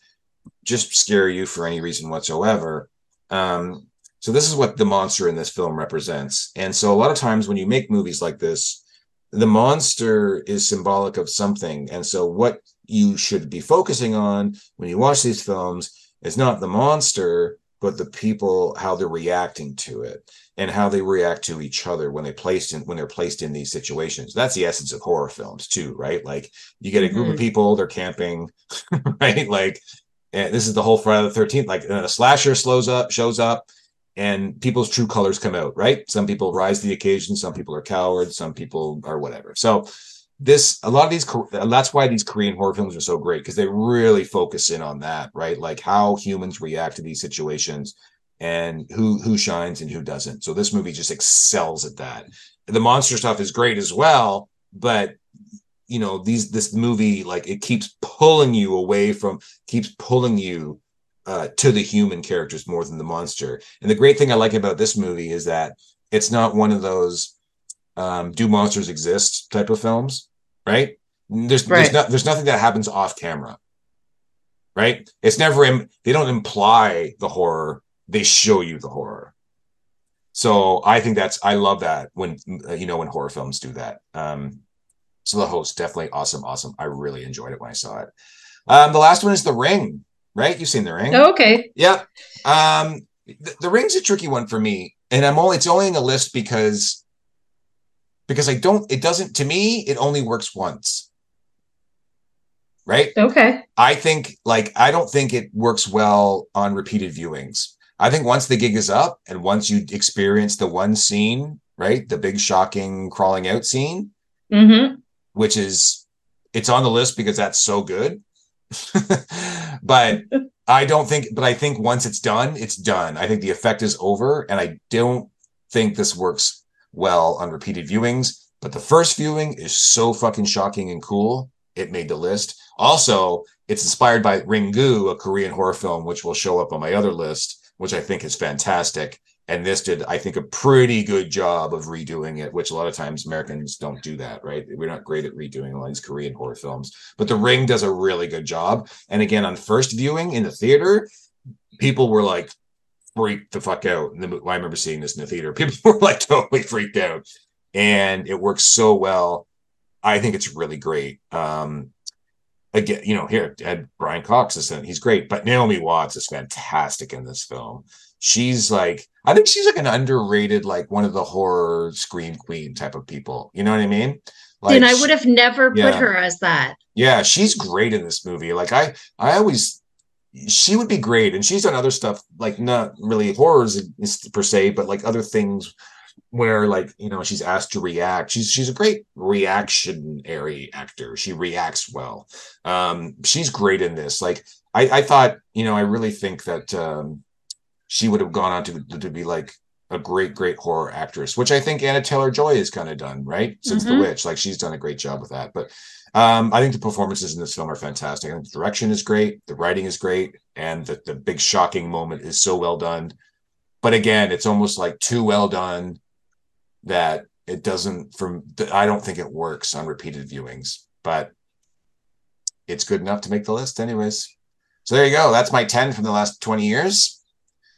just scare you for any reason whatsoever um so this is what the monster in this film represents. And so a lot of times when you make movies like this, the monster is symbolic of something. And so what you should be focusing on when you watch these films is not the monster, but the people, how they're reacting to it and how they react to each other when they placed in when they're placed in these situations. That's the essence of horror films too, right? Like you get a group mm-hmm. of people, they're camping, right? Like and this is the whole Friday the 13th. Like a slasher slows up, shows up, and people's true colors come out, right? Some people rise to the occasion, some people are cowards, some people are whatever. So this a lot of these that's why these Korean horror films are so great because they really focus in on that, right? Like how humans react to these situations and who who shines and who doesn't. So this movie just excels at that. The monster stuff is great as well, but you know, these this movie like it keeps pulling you away from keeps pulling you uh, to the human characters more than the monster. And the great thing I like about this movie is that it's not one of those um, "do monsters exist" type of films, right? There's right. there's, no, there's nothing that happens off camera, right? It's never Im- they don't imply the horror; they show you the horror. So I think that's I love that when you know when horror films do that. Um, So the host definitely awesome, awesome. I really enjoyed it when I saw it. Um, the last one is the ring, right? You've seen the ring. Oh, okay. Yep. Um, the, the ring's a tricky one for me, and I'm only it's only in the list because because I don't it doesn't to me it only works once. Right? Okay. I think like I don't think it works well on repeated viewings. I think once the gig is up and once you experience the one scene, right? The big shocking crawling out scene, Mm-hmm. which is it's on the list because that's so good. but I don't think but I think once it's done, it's done. I think the effect is over and I don't think this works well on repeated viewings, but the first viewing is so fucking shocking and cool. It made the list. Also, it's inspired by Ringu, a Korean horror film, which will show up on my other list, which I think is fantastic. And this did, I think, a pretty good job of redoing it, which a lot of times Americans don't do that, right? We're not great at redoing a lot of these Korean horror films, but The Ring does a really good job. And again, on first viewing in the theater, people were like freaked the fuck out. And the, I remember seeing this in the theater. People were like totally freaked out, and it works so well. I think it's really great. Um, again, you know, here Ed Brian Cox is in, he's great, but Naomi Watts is fantastic in this film. She's like, I think she's like an underrated, like one of the horror scream queen type of people. You know what I mean? Like, and I would have never put her as that. yeah, she's great in this movie. Like I, I always, she would be great, and she's done other stuff like not really horrors per se, but like other things where like you know she's asked to react. She's she's a great reactionary actor. She reacts well. Um, she's great in this. Like I, I thought, you know, I really think that um, she would have gone on to to be like a great, great horror actress, which I think Anya Taylor Joy has kind of done, right? Since Mhm. The Witch. Like she's done a great job with that. But um, I think the performances in this film are fantastic. I think the direction is great, the writing is great, and the, the big shocking moment is so well done. But again, it's almost like too well done that it doesn't from I don't think it works on repeated viewings, but it's good enough to make the list anyways. So there you go. That's my 10 from the last 20 years.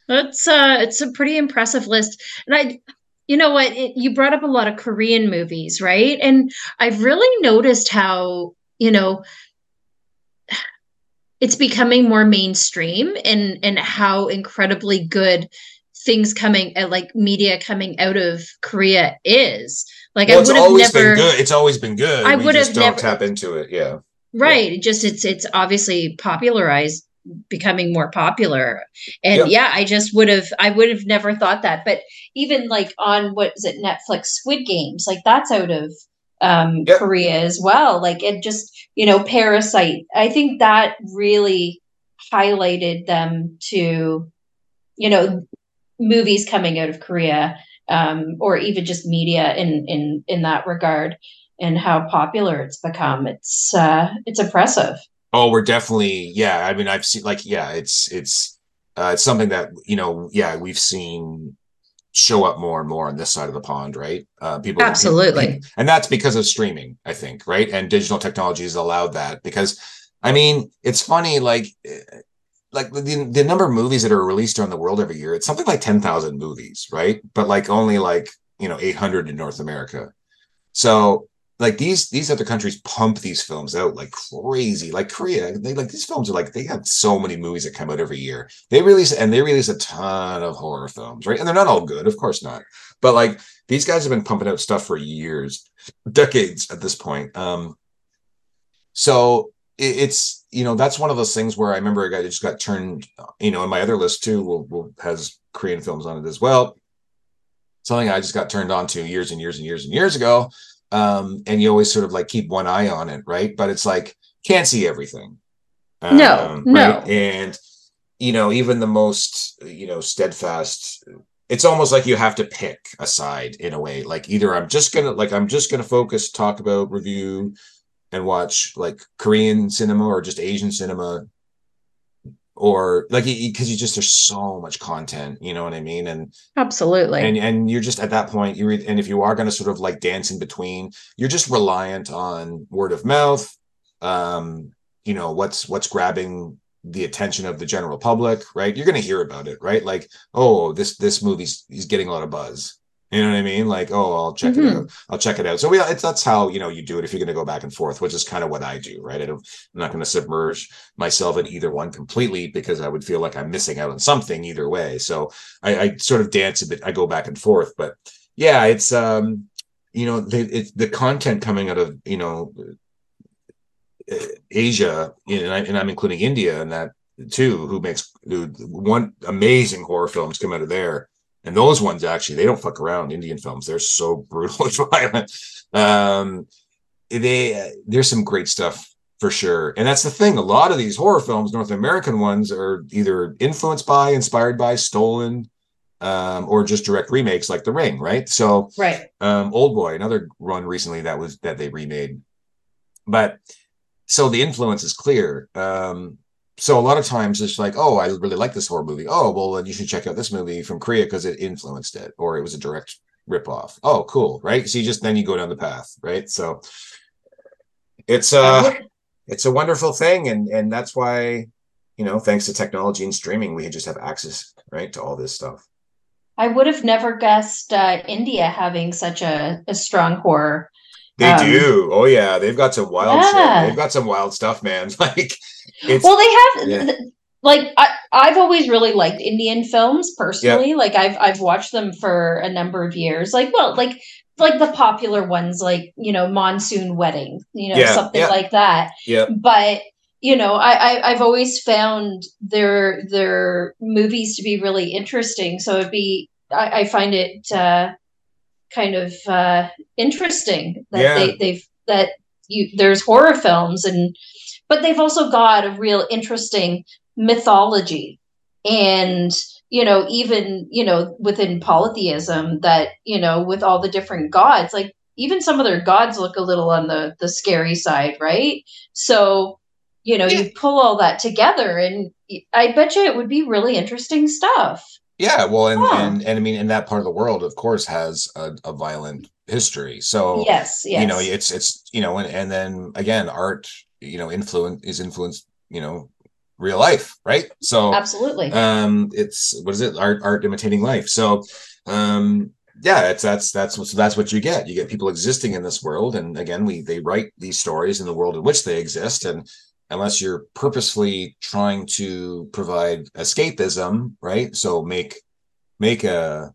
It's uh it's a pretty impressive list. And I you know what, it, you brought up a lot of Korean movies, right? And I've really noticed how, you know, it's becoming more mainstream and and how incredibly good things coming uh, like media coming out of Korea is. Like Well, I would have always never been good. It's always been good. I would just have don't never- tap into it. Yeah. right it just it's it's obviously popularized becoming more popular. And Yep. yeah i just would have i would have never thought that. But even like on what is it netflix squid games like that's out of um Yep. korea as well. Like it just you know parasite i think that really highlighted them to you know movies coming out of korea um or even just media in in in that regard and how popular it's become. It's uh it's impressive Oh, we're definitely yeah. I mean, I've seen like yeah, it's it's uh, it's something that you know yeah we've seen show up more and more on this side of the pond, right? Uh, people Absolutely. people- and that's because of streaming, I think, right? And digital technology has allowed that because I mean, it's funny like. eh, Like the, the number of movies that are released around the world every year, it's something like 10,000 movies, right? But like only like, you know, 800 in North America. So like these these other countries pump these films out like crazy. Like korea they like these films are like they have so many movies that come out every year. They release and they release a ton of horror films right? And they're not all good of course not. But like these guys have been pumping out stuff for years decades at this point. Um so it, it's you know that's one of those things where i remember a guy just got turned you know in my other list too will, will has korean films on it as well. Something i just got turned on to years and years and years and years ago um, and you always sort of like keep one eye on it, right? But it's like can't see everything. No, no. right? And you know, even the most you know steadfast, it's almost like you have to pick a side in a way. Like either I'm just gonna like I'm just gonna focus, talk about, review, and watch like Korean cinema or just Asian cinema, or like because you just there's so much content, you know what I mean, and Absolutely. and and you're just at that point you read and if you are going to sort of like dance in between you're just reliant on word of mouth um you know what's what's grabbing the attention of the general public right? You're going to hear about it right? Like oh this this movie's he's getting a lot of buzz You know what I mean? Like, oh, I'll check Mhm. it out. I'll check it out. So we, it's that's how you know you do it if you're going to go back and forth, which is kind of what I do, right? I don't, I'm not going to submerge myself in either one completely because I would feel like I'm missing out on something either way. So I, I sort of dance a bit. I go back and forth, but yeah, it's um, you know, the it's the content coming out of you know uh, Asia, and, I, and I'm including India and that too, who makes one amazing horror films come out of there. And those ones actually, they don't fuck around. Indian films, they're so brutal and violent. Um, they there's some great stuff for sure. And that's the thing. A lot of these horror films, North American ones, are either influenced by, inspired by, stolen, um, or just direct remakes like The Ring, right? So Right. um, Old Boy, another run recently that was that they remade. But so the influence is clear. Um, so a lot of times it's like, oh, I really like this horror movie. Oh, well, then you should check out this movie from Korea because it influenced it, or it was a direct ripoff. Oh, cool, right? So you just then you go down the path, right? So it's uh it's a wonderful thing, and and that's why you know, thanks to technology and streaming, we just have access, right, to all this stuff. I would have never guessed uh, India having such a, a strong horror. They Um, do. Oh yeah, they've got some wild. Yeah. They've got some wild stuff, man. Like it's well, they have yeah. like I, I've always really liked Indian films personally. Like I've I've watched them for a number of years. Like well, like like the popular ones, like you know, Monsoon Wedding, you know, Yeah, something yeah. like that. yeah, But you know, I, I I've always found their their movies to be really interesting. So it'd be I, I find it uh, kind of uh, interesting that Yeah. they they've that you there's horror films and but they've also got a real interesting mythology and you know even you know within polytheism that you know with all the different gods like even some of their gods look a little on the the scary side right so you know you pull all that together and i bet you it would be really interesting stuff yeah. Well, and Huh. and and I mean, in that part of the world, of course, has a, a violent history. So yes yes you know, it's it's you know, and and then again, art, you know, influence is influenced, you know, real life, right? So absolutely. um it's what is it? Art art imitating life. So um yeah it's that's that's what so that's what you get. You get people existing in this world. And again we they write these stories in the world in which they exist. And unless you're purposefully trying to provide escapism right? So make make a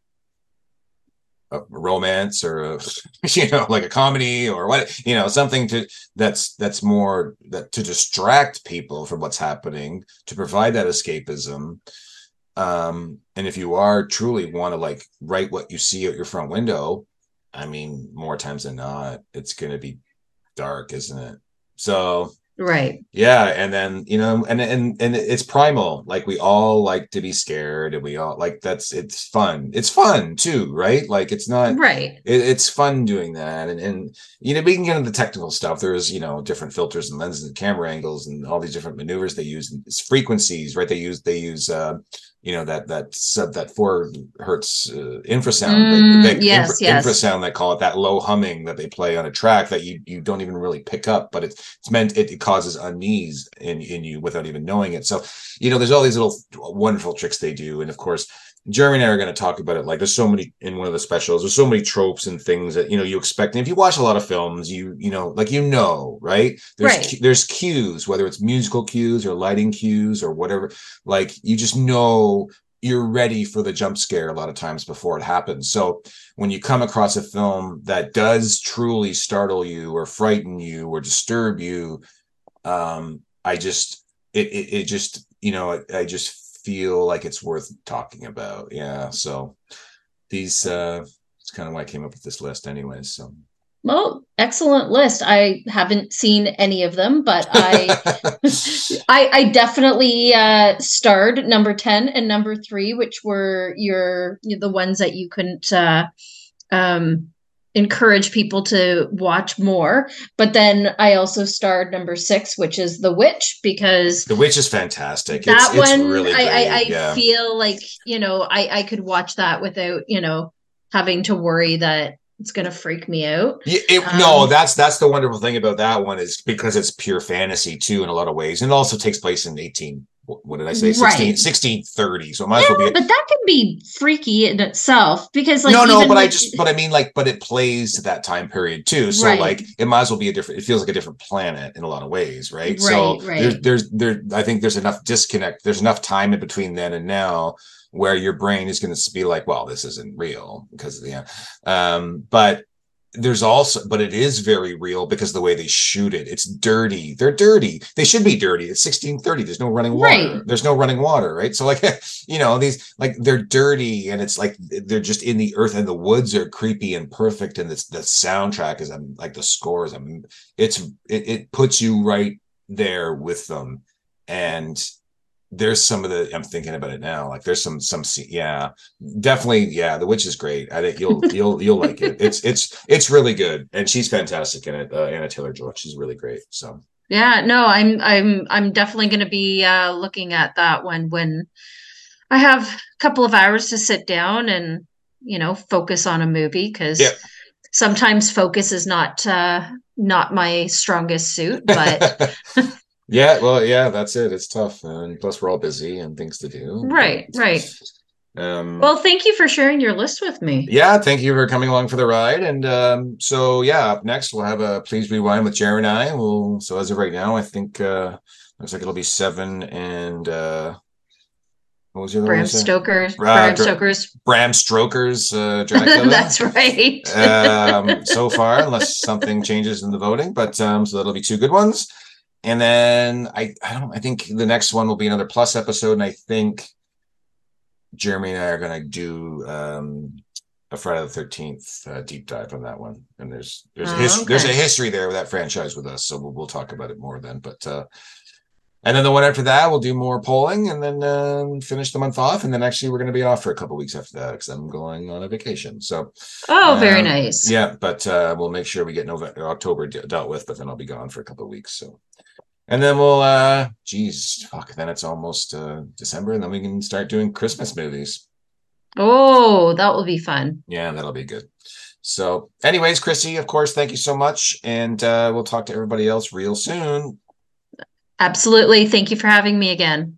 a romance or a you know like a comedy or what you know something to that's that's more that to distract people from what's happening to provide that escapism. Um and if you are truly want to like write what you see at your front window i mean more times than not it's going to be dark isn't it? So right. Yeah and then you know and and and it's primal like we all like to be scared and we all like that's it's fun. It's fun too right? Like it's not right. it, it's fun doing that and and you know we can get into the technical stuff. There's you know different filters and lenses and camera angles and all these different maneuvers they use and it's frequencies right? They use they use uh you know that that sub that four hertz uh, infrasound Mm, that, that yes, yes. infrasound they call it that low humming that they play on a track that you you don't even really pick up but it's it's meant it, it causes unease in in you without even knowing it so you know there's all these little wonderful tricks they do and of course Jeremy and I are going to talk about it. Like, there's so many in one of the specials. There's so many tropes and things that you know you expect. And if you watch a lot of films, you you know, like you know, right? There's Right. there's cues, whether it's musical cues or lighting cues or whatever. Like you just know you're ready for the jump scare a lot of times before it happens. So when you come across a film that does truly startle you or frighten you or disturb you, um, I just it it, it just you know I, I just feel like it's worth talking about. Yeah. So these uh it's kind of why I came up with this list anyways. So well excellent list i haven't seen any of them but i I, I definitely uh, starred number 10 and number three, which were your the ones that you couldn't uh, um, encourage people to watch more. But then I also starred number six, which is The Witch, because The Witch is fantastic. that it's, it's one really I, I, I yeah. feel like, you know, I, I could watch that without, you know, having to worry that it's going to freak me out. Yeah, it, no, Um, that's that's the wonderful thing about that one is because it's pure fantasy too in a lot of ways, and it also takes place in eighteen what did I say? 16, Right. 1630. So it might as well Yeah, be. but that can be freaky in itself because like no, no, but I just, but I mean, like, but it plays to that time period too. So, Right. like, it might as well be a different. It feels like a different planet in a lot of ways, right? so, Right, right. there's, there's, there. I think there's enough disconnect. There's enough time in between then and now where your brain is going to be like, well, this isn't real because of the. end. Um, but there's also, but it is very real because the way they shoot it, it's dirty. They're dirty. They should be dirty. It's 1630. There's no running water. Right. There's no running water, right? So like, you know, these like they're dirty and it's like they're just in the earth and the woods are creepy and perfect and this the soundtrack is um, like the scores. I mean, it's it, it puts you right there with them and there's some of the i'm thinking about it now like there's some some yeah definitely yeah the witch is great. I think you'll you'll you'll like it. It's it's it's really good and she's fantastic in it uh, anya taylor joy. She's really great so. Yeah, no, I'm I'm I'm definitely going to be uh looking at that one when I have a couple of hours to sit down and you know focus on a movie because Yeah. sometimes focus is not uh not my strongest suit, but yeah well yeah that's it it's tough and plus we're all busy and things to do Right, right. um well, thank you for sharing your list with me. yeah thank you for coming along for the ride and um so yeah up next we'll have a please rewind with jerry and i we'll so as of right now i think uh looks like it'll be seven and uh what was your Bram? Stoker's Uh, Bram Stoker's bram stoker's uh dracula That's right. um so far unless something changes in the voting but um so that'll be two good ones and then i i don't i think the next one will be another plus episode and i think jeremy and i are going to do um a friday the 13th uh, deep dive on that one and there's there's a Oh, his, there's a history there with that franchise with us so we'll, we'll talk about it more then but uh and then the one after that, we'll do more polling and then um, finish the month off. And then actually, we're going to be off for a couple weeks after that because I'm going on a vacation. So, oh, very um, nice. yeah, but uh, we'll make sure we get November, October de- dealt with, but then I'll be gone for a couple of weeks. So, and then we'll, uh, geez, fuck, then it's almost uh, December, and then we can start doing Christmas movies. Oh, that will be fun. Yeah, that'll be good. So, anyways, Chrissy, of course, thank you so much, and uh, we'll talk to everybody else real soon. Absolutely. Thank you for having me again.